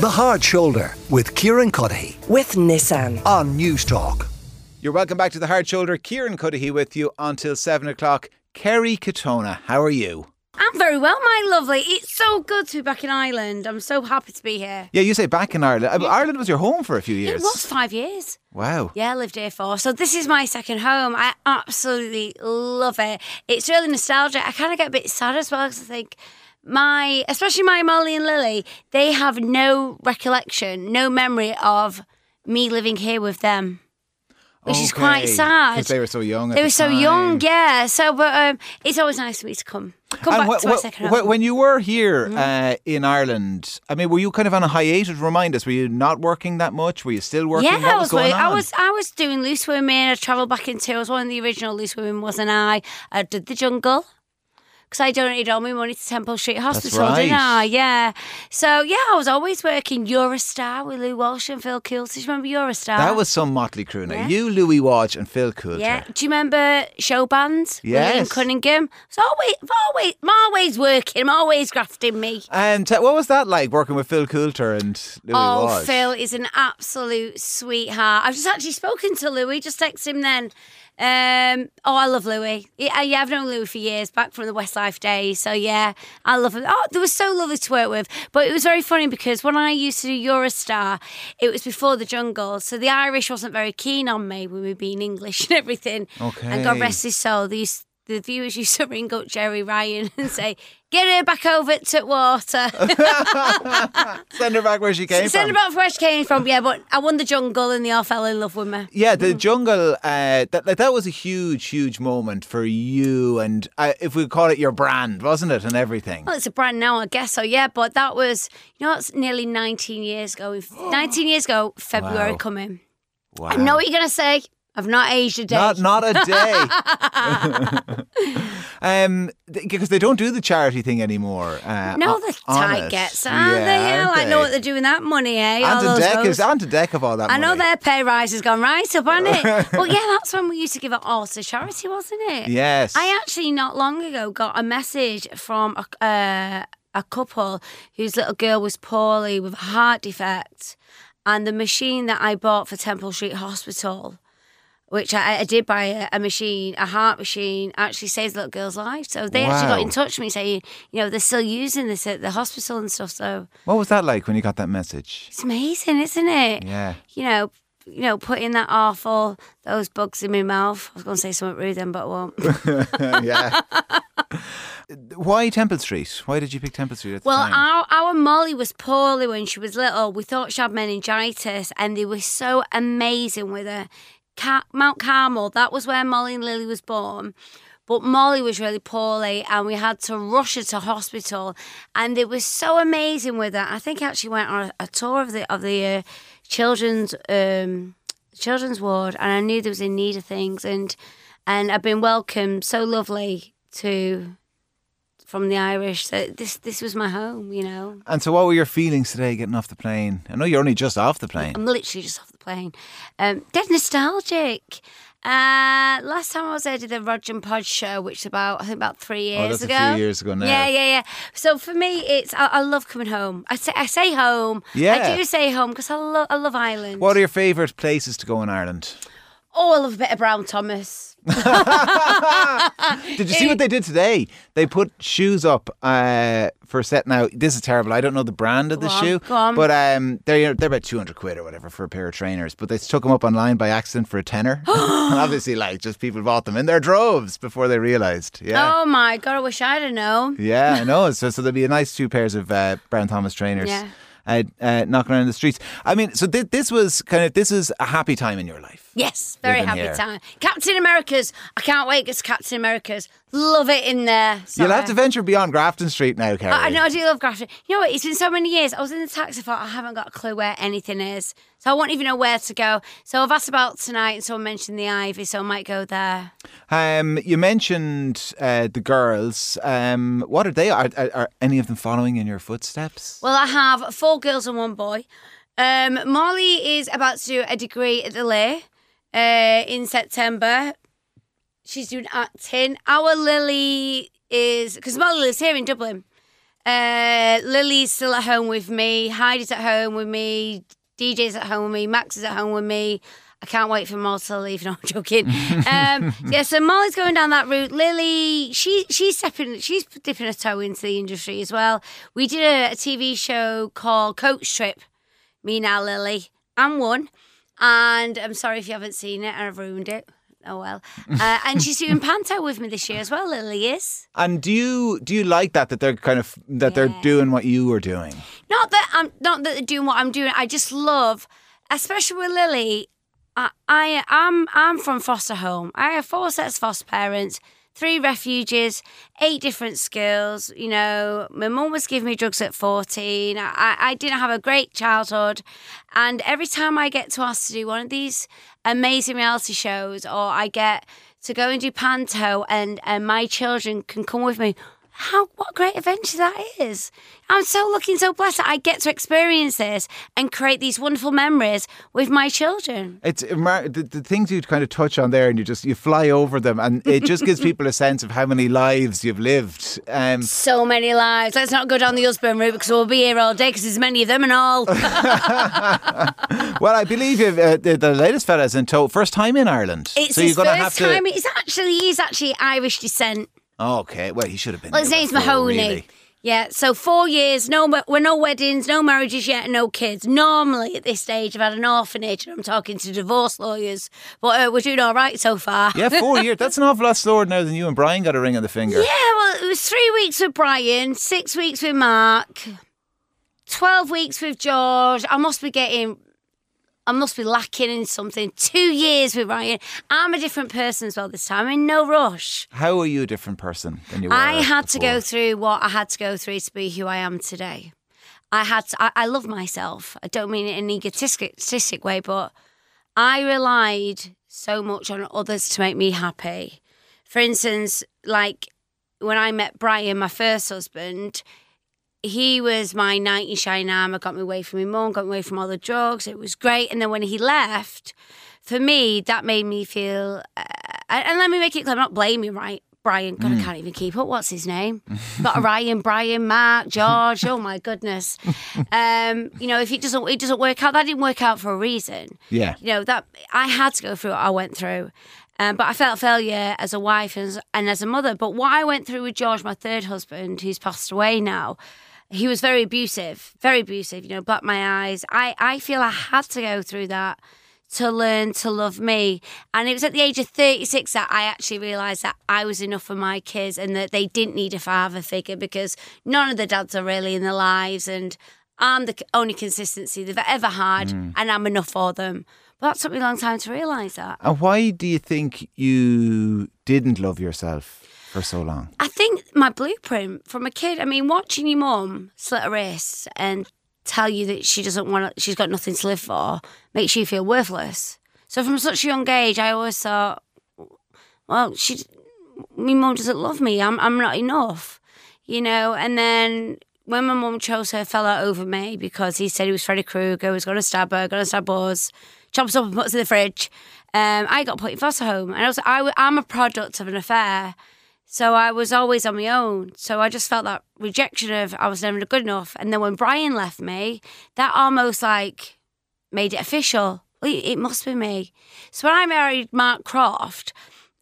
The Hard Shoulder with Kieran Cuddihy with Nissan. on News Talk. You're welcome back to the Hard Shoulder. Kieran Cuddihy with you until seven o'clock. Kerry Katona, how are you? I'm very well, my lovely. It's so good to be back in Ireland. I'm so happy to be here. Yeah, you say back in Ireland. Ireland was your home for a few years. It was five years. Wow. Yeah, I lived here for. So this is my second home. I absolutely love it. It's really nostalgic. I kind of get a bit sad as well because I think my, especially my Molly and Lily, they have no recollection, no memory of me living here with them. Which is quite sad. Because they were so young. They the were so young, yeah. So, but um, it's always nice for me to come. Come And back wh- to my wh- second wh- home. When you were here uh, in Ireland, I mean, were you kind of on a hiatus? Remind us, were you not working that much? Were you still working? Yeah, what I was, was. going on? I was. I was doing loose women. I travelled back into. I was one of the original loose women, wasn't I? I did the jungle because I donated all my money to Temple Street Hospital, didn't. I? Yeah. So yeah, I was always working You're a Star with Louis Walsh and Phil Coulter. Do you remember You're a Star? That was some motley crew. Now, Yeah. you, Louis Walsh, and Phil Coulter. Yeah. Do you remember show bands? Yes. Cunningham. It's always, I'm always, I'm always working. I'm always grafting me. And t- what was that like working with Phil Coulter and Louis Oh, Walsh? Phil is an absolute sweetheart. I've just actually spoken to Louis, just texted him then. Um, oh, I love Louis. Yeah, yeah, I've known Louis for years, back from the Westlife days. So yeah, I love him. Oh, they were so lovely to work with. But it was very funny because when I used to do You're a Star, it was before the jungle, so the Irish wasn't very keen on me with me being English and everything. Okay. And God rest his soul, these the viewers used to ring up Gerry Ryan and say, "Get her back over to water." Send her back where she came Send from. about where she came from, yeah, but I won the jungle and they all fell in love with me. Yeah, the jungle. Uh, that like, that was a huge, huge moment for you, and uh, if we call it your brand, wasn't it, and everything. Well, it's a brand now, I guess so, yeah, but that was, you know, it's nearly 19 years ago. 19 years ago, February Wow. coming. Wow. I know what you're going to say. I've not aged a day. Not not a day. um, because they don't do the charity thing anymore. Uh, no, the tight gets, aren't they? Yeah, Yeah, aren't I know they? what they're doing that money, eh? And the deck is and deck of all that. I know their pay rise has gone right up, hasn't it? but yeah, that's when we used to give it all to charity, wasn't it? Yes. I actually not long ago got a message from a, uh, a couple whose little girl was poorly with a heart defect, and the machine that I bought for Temple Street Hospital. Which I, I did buy a, a machine, a heart machine, actually saves little girl's life. So they actually got in touch with me saying, you know, they're still using this at the hospital and stuff. So What was that like when you got that message? it's amazing, isn't it? Yeah. You know, you know, putting that awful those bugs in my mouth. I was going to say something rude then, but I won't. yeah. Why Temple Street? Why did you pick Temple Street at the Well, our, our Molly was poorly when she was little. We thought she had meningitis, and they were so amazing with her. Ca- Mount Carmel, that was where Molly and Lily was born. But Molly was really poorly, and we had to rush her to hospital. And they were so amazing with her. I think I actually went on a, a tour of the of the uh, children's um, children's ward, and I knew there was in need of things. And and I've been welcomed so lovely to from the Irish. So this this was my home, you know. and so, what were your feelings today getting off the plane? I know you're only just off the plane. I'm literally just off plane. Um, dead nostalgic. Uh, last time I was there, I did the Roger and Pod show, which is about I think about three years Oh, that's a ago. few years ago now. Yeah, yeah, yeah. So for me, it's I, I love coming home. I say I say home. Yeah. I do say home because I love I love Ireland. What are your favourite places to go in Ireland? Oh, I love a bit of Brown Thomas. Did you see what they did today? They put shoes up uh, for set. Now this is terrible. I don't know the brand of the on, shoe, but um, they're they're about two hundred quid or whatever for a pair of trainers. But they took them up online by accident for a tenner. and obviously, like just people bought them in their droves before they realised. Yeah. Oh my god, I wish I'd have known. Yeah, I know. So, so there'll be a nice two pairs of uh, Brown Thomas trainers Yeah. uh, uh, knocking around the streets. I mean, so thi- this was kind of this is a happy time in your life. Yes, very Living happy here. time. Captain America's. I can't wait. It's Captain America's. Love it in there. You'll have to venture beyond Grafton Street now, Kerry. I I know I do love Grafton. You know what? It's been so many years. I was in the taxi. Thought I haven't got a clue where anything is, so I won't even know where to go. So I've asked about tonight, and someone mentioned the Ivy, so I might go there. Um, you mentioned uh, the girls. Um, what are they? Are, are, are any of them following in your footsteps? Well, I have four girls and one boy. Um, Molly is about to do a degree at the Lay uh, in September. She's doing acting. Our Lily is because Molly lives here in Dublin. Uh, Lily's still at home with me. Heidi's at home with me. DJ's at home with me. Max is at home with me. I can't wait for Molly to leave. No, I'm joking. Um, yeah, so Molly's going down that route. Lily, she she's stepping, she's dipping a toe into the industry as well. We did a, a TV show called Coach Trip. Me now, Lily, and one. And I'm sorry if you haven't seen it, and I've ruined it. Oh well. Uh, and she's doing Panto with me this year as well. Lily is. And do you do you like that that they're kind of that they're doing what you were doing? Not that I'm not that they're doing what I'm doing. I just love, especially with Lily. I, I I'm I'm from foster home. I have four sets of foster parents, three refuges, eight different skills. You know, my mum was giving me drugs at 14. I, I- didn't have a great childhood. And every time I get to ask to do one of these amazing reality shows or I get to go and do panto and, and my children can come with me, how what a great adventure that is. I'm so lucky and so blessed that I get to experience this and create these wonderful memories with my children. It's the, the things you kind of touch on there, and you just you fly over them, and it just gives people a sense of how many lives you've lived. Um, So many lives. Let's not go down the husband route because we'll be here all day because there's many of them and all. well, I believe you've, uh, the, the latest fella is in tow, first time in Ireland. It's so his you're gonna first have to. time. He's actually he's actually Irish descent. Okay, well, he should have been. Well, his name's before, Mahoney. really. Yeah, so four years, no, we're no weddings, no marriages yet, no kids. Normally at this stage, I've had an orphanage and I'm talking to divorce lawyers, but uh, we're doing all right so far. Yeah, four years. That's an awful lot slower now than you and Brian got a ring on the finger. Yeah, well, it was three weeks with Brian, six weeks with Mark, 12 weeks with George. I must be getting, I must be lacking in something. Two years with Ryan. I'm a different person as well this time. I'm in no rush. How are you a different person than you were? I had to go through what I had to go through to be who I am today. I had to, I, I love myself. I don't mean it in an egotistic way, but I relied so much on others to make me happy. For instance, like when I met Brian, my first husband, he was my knight in shining armor, got me away from my mum, got me away from all the drugs. It was great. And then when he left, for me, that made me feel. Uh, and let me make it clear, I'm not blaming right. Brian, God, I can't even keep up. What's his name? Got Ryan, Brian, Mark, George. Oh my goodness! Um, you know, if it doesn't, it doesn't work out. That didn't work out for a reason Yeah. you know that I had to go through what I went through. Um, but I felt failure as a wife and as, and as a mother. But what I went through with George, my third husband, who's passed away now, he was very abusive, very abusive. You know, blacked my eyes. I I feel I had to go through that to learn to love me. And it was at the age of 36 that I actually realised that I was enough for my kids and that they didn't need a father figure because none of the dads are really in their lives. And I'm the only consistency they've ever had hmm. and I'm enough for them. But that took me a long time to realise that. And why do you think you didn't love yourself for so long? I think my blueprint from a kid, I mean, watching your mum slit her wrists and tell you that she doesn't want to, she's got nothing to live for makes you feel worthless. So from such a young age, I always thought, well, she, my mum doesn't love me. I'm, I'm not enough, you know. And then when my mum chose her fella over me because he said he was Freddy Krueger, was going to stab her, going to stab us, chops up and puts in the fridge. Um, I got put in foster home, and I was, I am a product of an affair. So I was always on my own. So I just felt that rejection of I was never good enough. And then when Brian left me, that almost like made it official. It must be me. So when I married Mark Croft,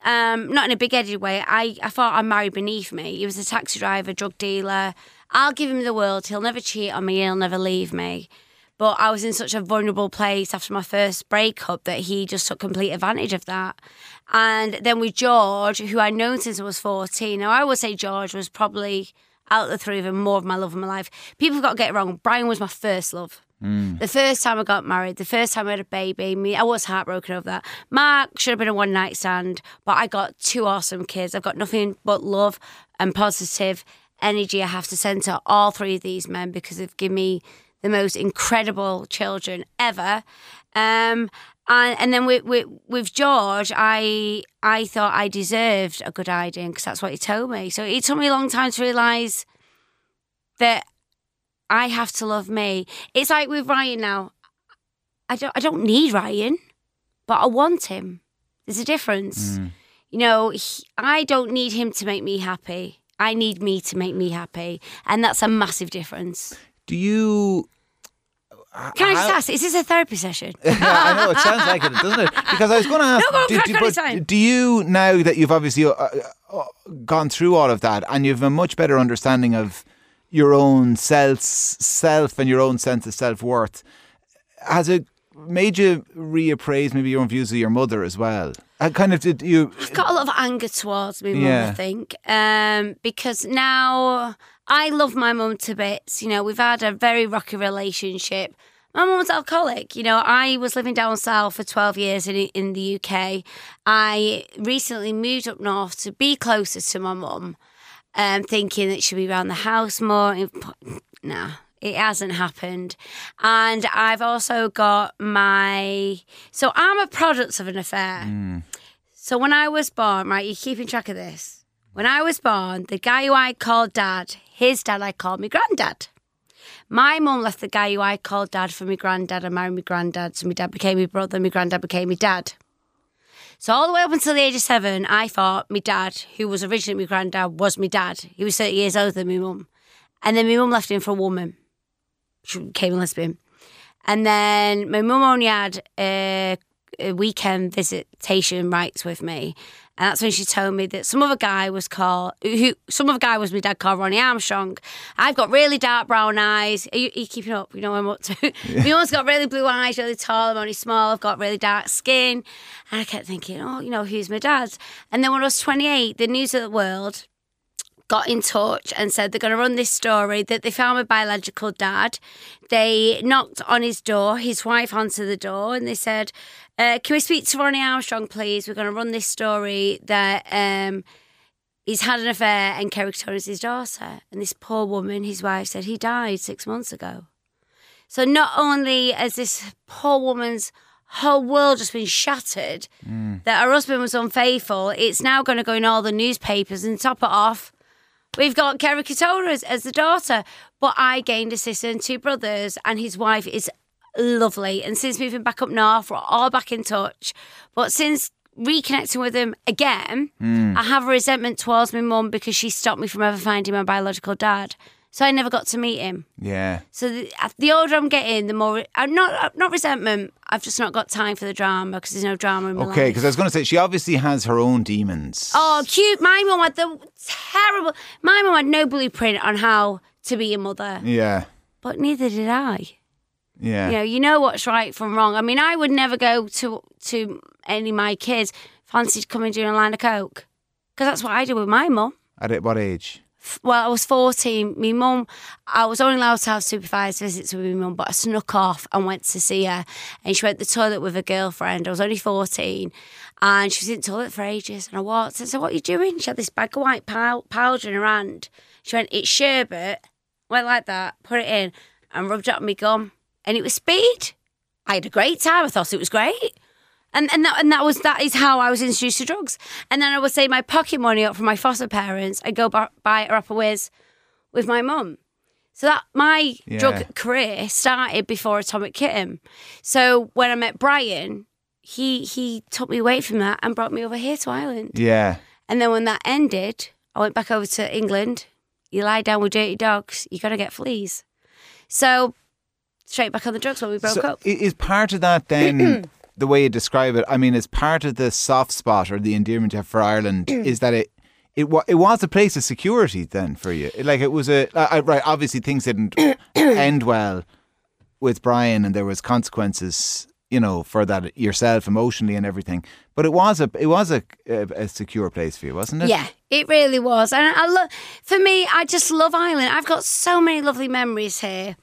um, not in a big headed way, I, I thought I married beneath me. He was a taxi driver, drug dealer. I'll give him the world. He'll never cheat on me. He'll never leave me. But I was in such a vulnerable place after my first breakup that he just took complete advantage of that. And then with George, who I'd known since I was 14. Now, I would say George was probably out of the three of them more of my love of my life. People have got to get it wrong. Brian was my first love. Mm. The first time I got married, the first time I had a baby, me, I was heartbroken over that. Mark should have been a one night stand, but I got two awesome kids. I've got nothing but love and positive energy I have to send to all three of these men because they've given me the most incredible children ever. Um, and, and then with, with with George, I I thought I deserved a good idea because that's what he told me. So it took me a long time to realise that I have to love me. It's like with Ryan now. I don't I don't need Ryan, but I want him. There's a difference. You know, he, I don't need him to make me happy. I need me to make me happy, and that's a massive difference. Do you? Can I just how- ask? Is this a therapy session? yeah, I know it sounds like it, doesn't it? Because I was going to ask, No, go on, do, crack do- but do you now that you've obviously uh, uh, gone through all of that and you've a much better understanding of your own self, self and your own sense of self worth, has it made you reappraise maybe your own views of your mother as well? I kind of did you? I've got a lot of anger towards me mum, Yeah. I think, um, because now I love my mum to bits. You know, we've had a very rocky relationship. My mum was alcoholic. You know, I was living down south for 12 years in, in the UK. I recently moved up north to be closer to my mum, um, thinking that she'd be around the house more. Nah, it hasn't happened. And I've also got my. So I'm a product of an affair. So when I was born, right, you're keeping track of this. When I was born, the guy who I called dad, his dad I called me granddad. My mum left the guy who I called dad for my granddad and married my granddad. So my dad became my brother, my granddad became my dad. So all the way up until the age of seven, I thought my dad, who was originally my granddad, was my dad. He was 30 years older than my mum. And then my mum left him for a woman. She became a lesbian. And then my mum only had a, a weekend visitation rights with me. And that's when she told me that some other guy was called, who some other guy was my dad called Ronnie Armstrong. I've got really dark brown eyes. Are you, are you keeping up? You know what I'm up to. my mum's got really blue eyes, really tall. I'm only small. I've got really dark skin. And I kept thinking, oh, you know, who's my dad? And then when I was 28, the News of the World got in touch and said they're going to run this story that they found my biological dad. They knocked on his door, his wife answered the door, and they said, uh, Can we speak to Ronnie Armstrong, please? We're going to run this story that um, he's had an affair and Kerry Torres his daughter. And this poor woman, his wife, said he died six months ago. So not only has this poor woman's whole world just been shattered, that her husband was unfaithful, it's now going to go in all the newspapers and top it off. We've got Kerry Katona as, as the daughter, but I gained a sister and two brothers, and his wife is lovely. And since moving back up north, we're all back in touch. But since reconnecting with him again, hmm. I have a resentment towards my mum because she stopped me from ever finding my biological dad. So I never got to meet him. Yeah. So the, uh, the older I'm getting, the more I'm not uh, not resentment. I've just not got time for the drama because there's no drama in my life. Okay, because I was going to say she obviously has her own demons. Oh, cute. My mum had the terrible. My mum had no blueprint on how to be a mother, Yeah. but neither did I. Yeah. You know, you know what's right from wrong. I mean, I would never go to to any of my kids fancied coming doing a line of coke because that's what I did with my mum. At what age? Well, I was 14. My mum, I was only allowed to have supervised visits with my mum, but I snuck off and went to see her. And she went to the toilet with a girlfriend. I was only 14. And she was in the toilet for ages. And I walked and said, What are you doing? She had this bag of white powder in her hand. She went, It's sherbet. Went like that, put it in, and rubbed it on my gum. And it was speed. I had a great time. I thought it was great. And and that and that was that is how I was introduced to drugs. And then I would save my pocket money up from my foster parents and go bu- buy a rapper whiz with my mum. So that my Yeah. drug career started before Atomic Kitten. So when I met Brian, he he took me away from that and brought me over here to Ireland. Yeah. And then when that ended, I went back over to England. You lie down with dirty dogs, you gotta get fleas. So straight back on the drugs when we broke So up. is part of that then the way you describe it? I mean, is part of the soft spot or the endearment you have for Ireland is that it it wa- it was a place of security then for you. Like it was a uh, right. Obviously, things didn't end well with Brian, and there was consequences. You know, for that yourself emotionally and everything. But it was a it was a, a, a secure place for you, wasn't it? Yeah, it really was. And I love, for me, I just love Ireland. I've got so many lovely memories here.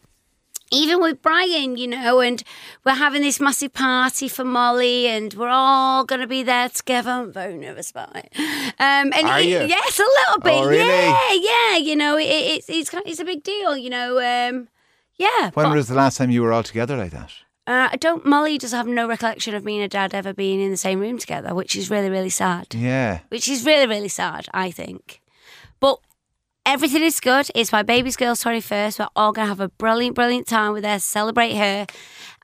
Even with Brian, you know, and we're having this massive party for Molly, and we're all going to be there together. I'm very nervous about it. Um, and Are it- you? Yes, a little bit. Oh, really? Yeah, yeah. You know, it, it's it's it's a big deal. You know, um, yeah. When but- was the last time you were all together like that? uh, I don't. Molly does have no recollection of me and her dad ever being in the same room together, which is really, really sad Yeah. which is really, really sad, I think. But everything is good. It's my baby's girl's 21st. We're all going to have a brilliant, brilliant time with her, celebrate her.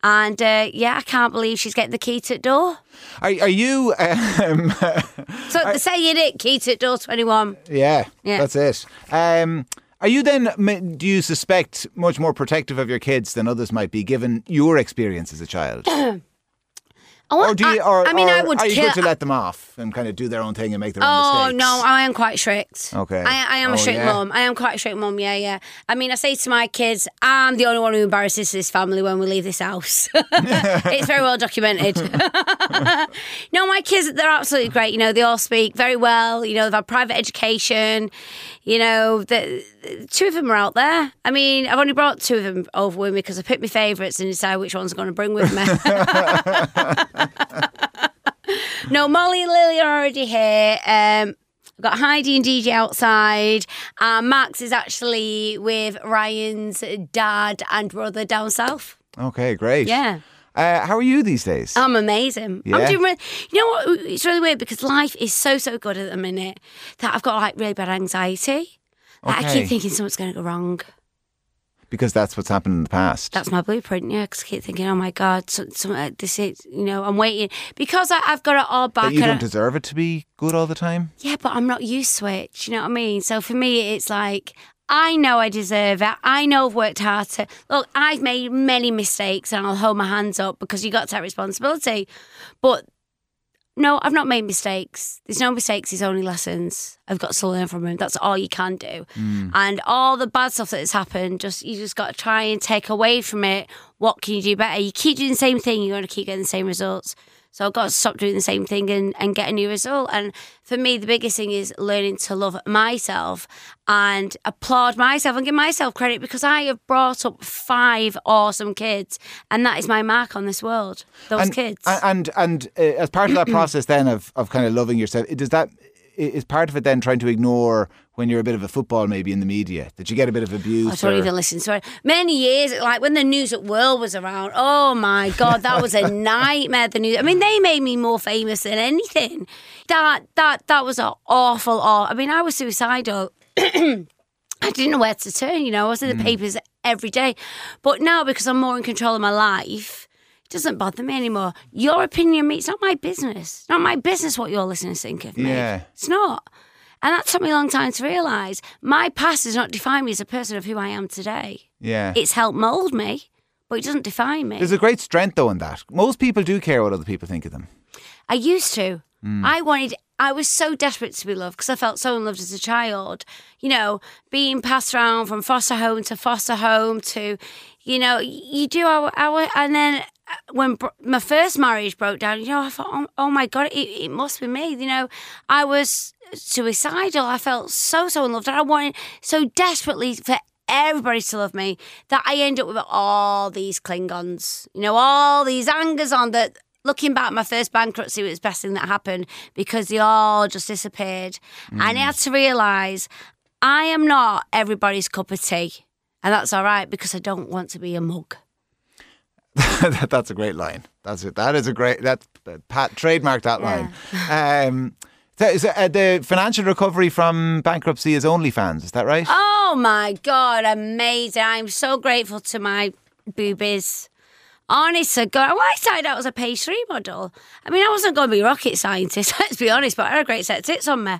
And uh, yeah, I can't believe she's getting the key to the door. Are, are you? Um, So the saying it, key to the door 21. yeah, Yeah. that's it. Um, are you then? Do you suspect much more protective of your kids than others might be, given your experience as a child? Or do you? Or, I mean, I would Are you good to let them off and kind of do their own thing and make their own Oh no, I am quite strict. Okay. I, I am Oh, a strict yeah? mum. I am quite a strict mum. Yeah, yeah. I mean, I say to my kids, I'm the only one who embarrasses this family when we leave this house. it's very well documented. no, my kids, they're absolutely great. You know, they all speak very well. You know, they've had private education. You know, the, two of them are out there. I mean, I've only brought two of them over with me because I picked my favourites and decide which ones I'm going to bring with me. No, Molly and Lily are already here. Um, I've got Heidi and DJ outside. And Max is actually with Ryan's dad and brother down south. Okay, great. Yeah. Uh, how are you these days? I'm amazing. Yeah? I'm doing. You know what? It's really weird because life is so so good at the minute that I've got like really bad anxiety. Like, I keep thinking something's going to go wrong. Because that's what's happened in the past. That's my blueprint, yeah. Because I keep thinking, oh my god, so, so, uh, this is, you know, I'm waiting because I, I've got it all back. that you I- don't deserve it to be good all the time. Yeah, but I'm not used to it. You know what I mean? So for me, it's like I know I deserve it. I know I've worked hard to look. I've made many mistakes, and I'll hold my hands up because you got to take responsibility. But no, I've not made mistakes. There's no mistakes. There's only lessons. I've got to learn from them. That's all you can do. Mm. And all the bad stuff that has happened, just you just got to try and take away from it. What can you do better? You keep doing the same thing, you're going to keep getting the same results. So I've got to stop doing the same thing and, and get a new result. And for me, the biggest thing is learning to love myself and applaud myself and give myself credit because I have brought up five awesome kids, and that is my mark on this world. Those and, kids. And and uh, as part of that process, then of of kind of loving yourself, does that is part of it then trying to ignore when you're a bit of a football maybe in the media that you get a bit of abuse? Oh, I don't or- even listen to it. Many years, like when the News at World was around, oh my God, that was a nightmare. The news. I mean, they made me more famous than anything. That that that was an awful. aw- I mean, I was suicidal. I didn't know where to turn. You know, I was in the hmm. papers every day. But now, because I'm more in control of my life, doesn't bother me anymore. Your opinion, me, it's not my business. Not my business what your listeners think of me. Yeah. It's not. And that took me a long time to realise. My past does not define me as a person of who I am today. yeah. It's helped mould me, but it doesn't define me. There's a great strength though in that. Most people do care what other people think of them. I used to. Hmm. I wanted. I was so desperate to be loved because I felt so unloved as a child. You know, being passed around from foster home to foster home to, you know, you do our, our and then when bro- my first marriage broke down, you know, I thought, oh, oh my god, it, it must be me. You know, I was suicidal. I felt so so unloved, and I wanted so desperately for everybody to love me that I end up with all these Klingons, you know, all these angers on that. Looking back, my first bankruptcy was the best thing that happened because they all just disappeared. And I mm. had to realise I am not everybody's cup of tea. And that's all right because I don't want to be a mug. That- That's a great line. That's it. That is a great. That Pat trademarked that line. Um, so uh, the financial recovery from bankruptcy is OnlyFans. Is that right? Oh my God, amazing. I'm so grateful to my boobies. Honest to God, well, I started out as a page three model. I mean, I wasn't going to be a rocket scientist, let's be honest, but I had a great set of tits on me.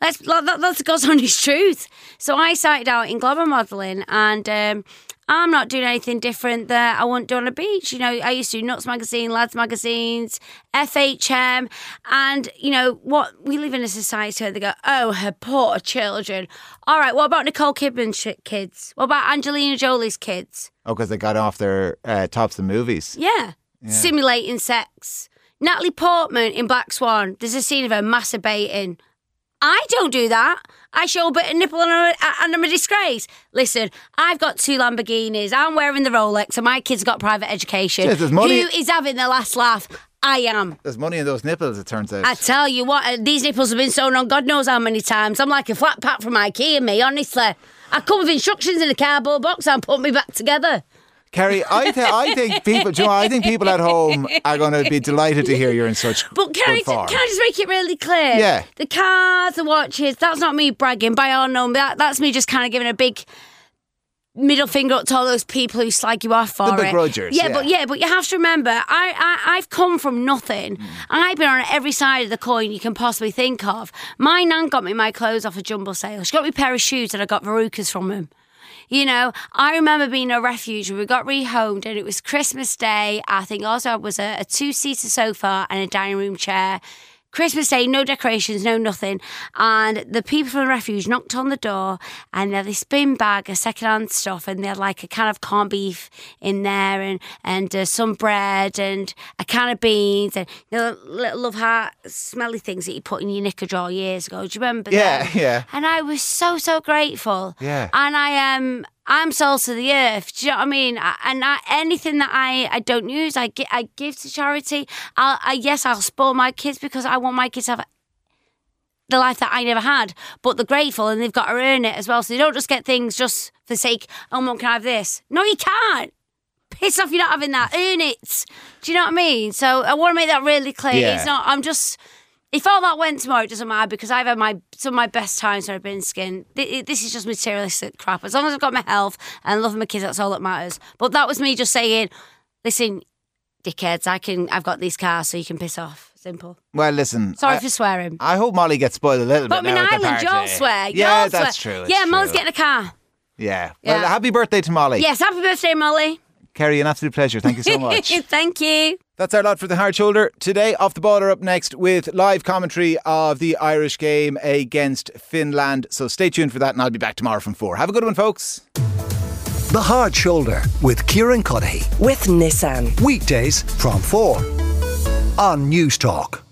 That's, that, that's God's honest truth. So I started out in glamour modelling and um, I'm not doing anything different that I wouldn't do on a beach. You know, I used to do Nuts Magazine, Lads Magazines, FHM, and, you know, what we live in a society where they go, oh, her poor children. All right, what about Nicole Kidman's kids? What about Angelina Jolie's kids? Oh, because they got off their uh, tops of the movies. Yeah. Simulating sex. Natalie Portman in Black Swan, there's a scene of her masturbating. I don't do that. I show a bit of nipple and I'm, a, and I'm a disgrace. Listen, I've got two Lamborghinis. I'm wearing the Rolex, and my kids got private education. Yes, there's money- Who is having the last laugh? I am. There's money in those nipples. It turns out. I tell you what, uh, these nipples have been sewn on God knows how many times. I'm like a flat pack from IKEA, and me, honestly. I come with instructions in a cardboard box and put me back together. Kerry, I, th- I think people, you know, I think people at home are going to be delighted to hear you're in such But can I, good form. can I just make it really clear? Yeah. The cars, the watches, that's not me bragging by all known. That, that's me just kind of giving a big middle finger up to all those people who slag you off for The it. begrudgers, Yeah, yeah. but yeah, but you have to remember, I, I I've come from nothing. Mm. I've been on every side of the coin you can possibly think of. My nan got me my clothes off a jumble sale. She got me a pair of shoes and I got verrucas from him. You know, I remember being a refuge we got rehomed and it was Christmas Day. I think also it was a, a two seater sofa and a dining room chair. Christmas Day, no decorations, no nothing. And the people from the refuge knocked on the door and they had this bin bag of secondhand stuff and they had like a can of corned beef in there and, and uh, some bread and a can of beans and you know, little love heart smelly things that you put in your knicker drawer years ago. Do you remember Yeah, them? yeah. And I was so, so grateful. Yeah. And I am. I'm salt of the earth. Do you know what I mean? I- And I, anything that I, I don't use, I, gi- I give to charity. I'll, I, yes, I'll spoil my kids because I want my kids to have the life that I never had. But they're grateful and they've got to earn it as well. So they don't just get things just for the sake, oh, mum, can I have this? No, you can't. Piss off, you're not having that. Earn it. Do you know what I mean? So I want to make that really clear. Yeah. It's not, I'm just, if all that went tomorrow, it doesn't matter because I've had my some of my best times when I've been skin. This is just materialistic crap. As long as I've got my health and love my kids, that's all that matters. But that was me just saying, listen, dickheads, I can, I've got these cars, so you can piss off. Simple. Well, listen. Sorry I, for swearing. I hope Molly gets spoiled a little But bit. I'm in now at the Ireland, you'll swear. Yeah, you'll that's swear. true. it's yeah, Molly's getting a car. Yeah. Well, happy birthday to Molly. Yes, happy birthday, Molly. Kerry, an absolute pleasure. Thank you so much. Thank you. That's our lot for the hard shoulder. Today, off the ball are up next with live commentary of the Irish game against Finland. So stay tuned for that, and I'll be back tomorrow from four. Have a good one, folks. The Hard Shoulder with Kieran Cuddihy. with Nissan. Weekdays from 4 on News Talk.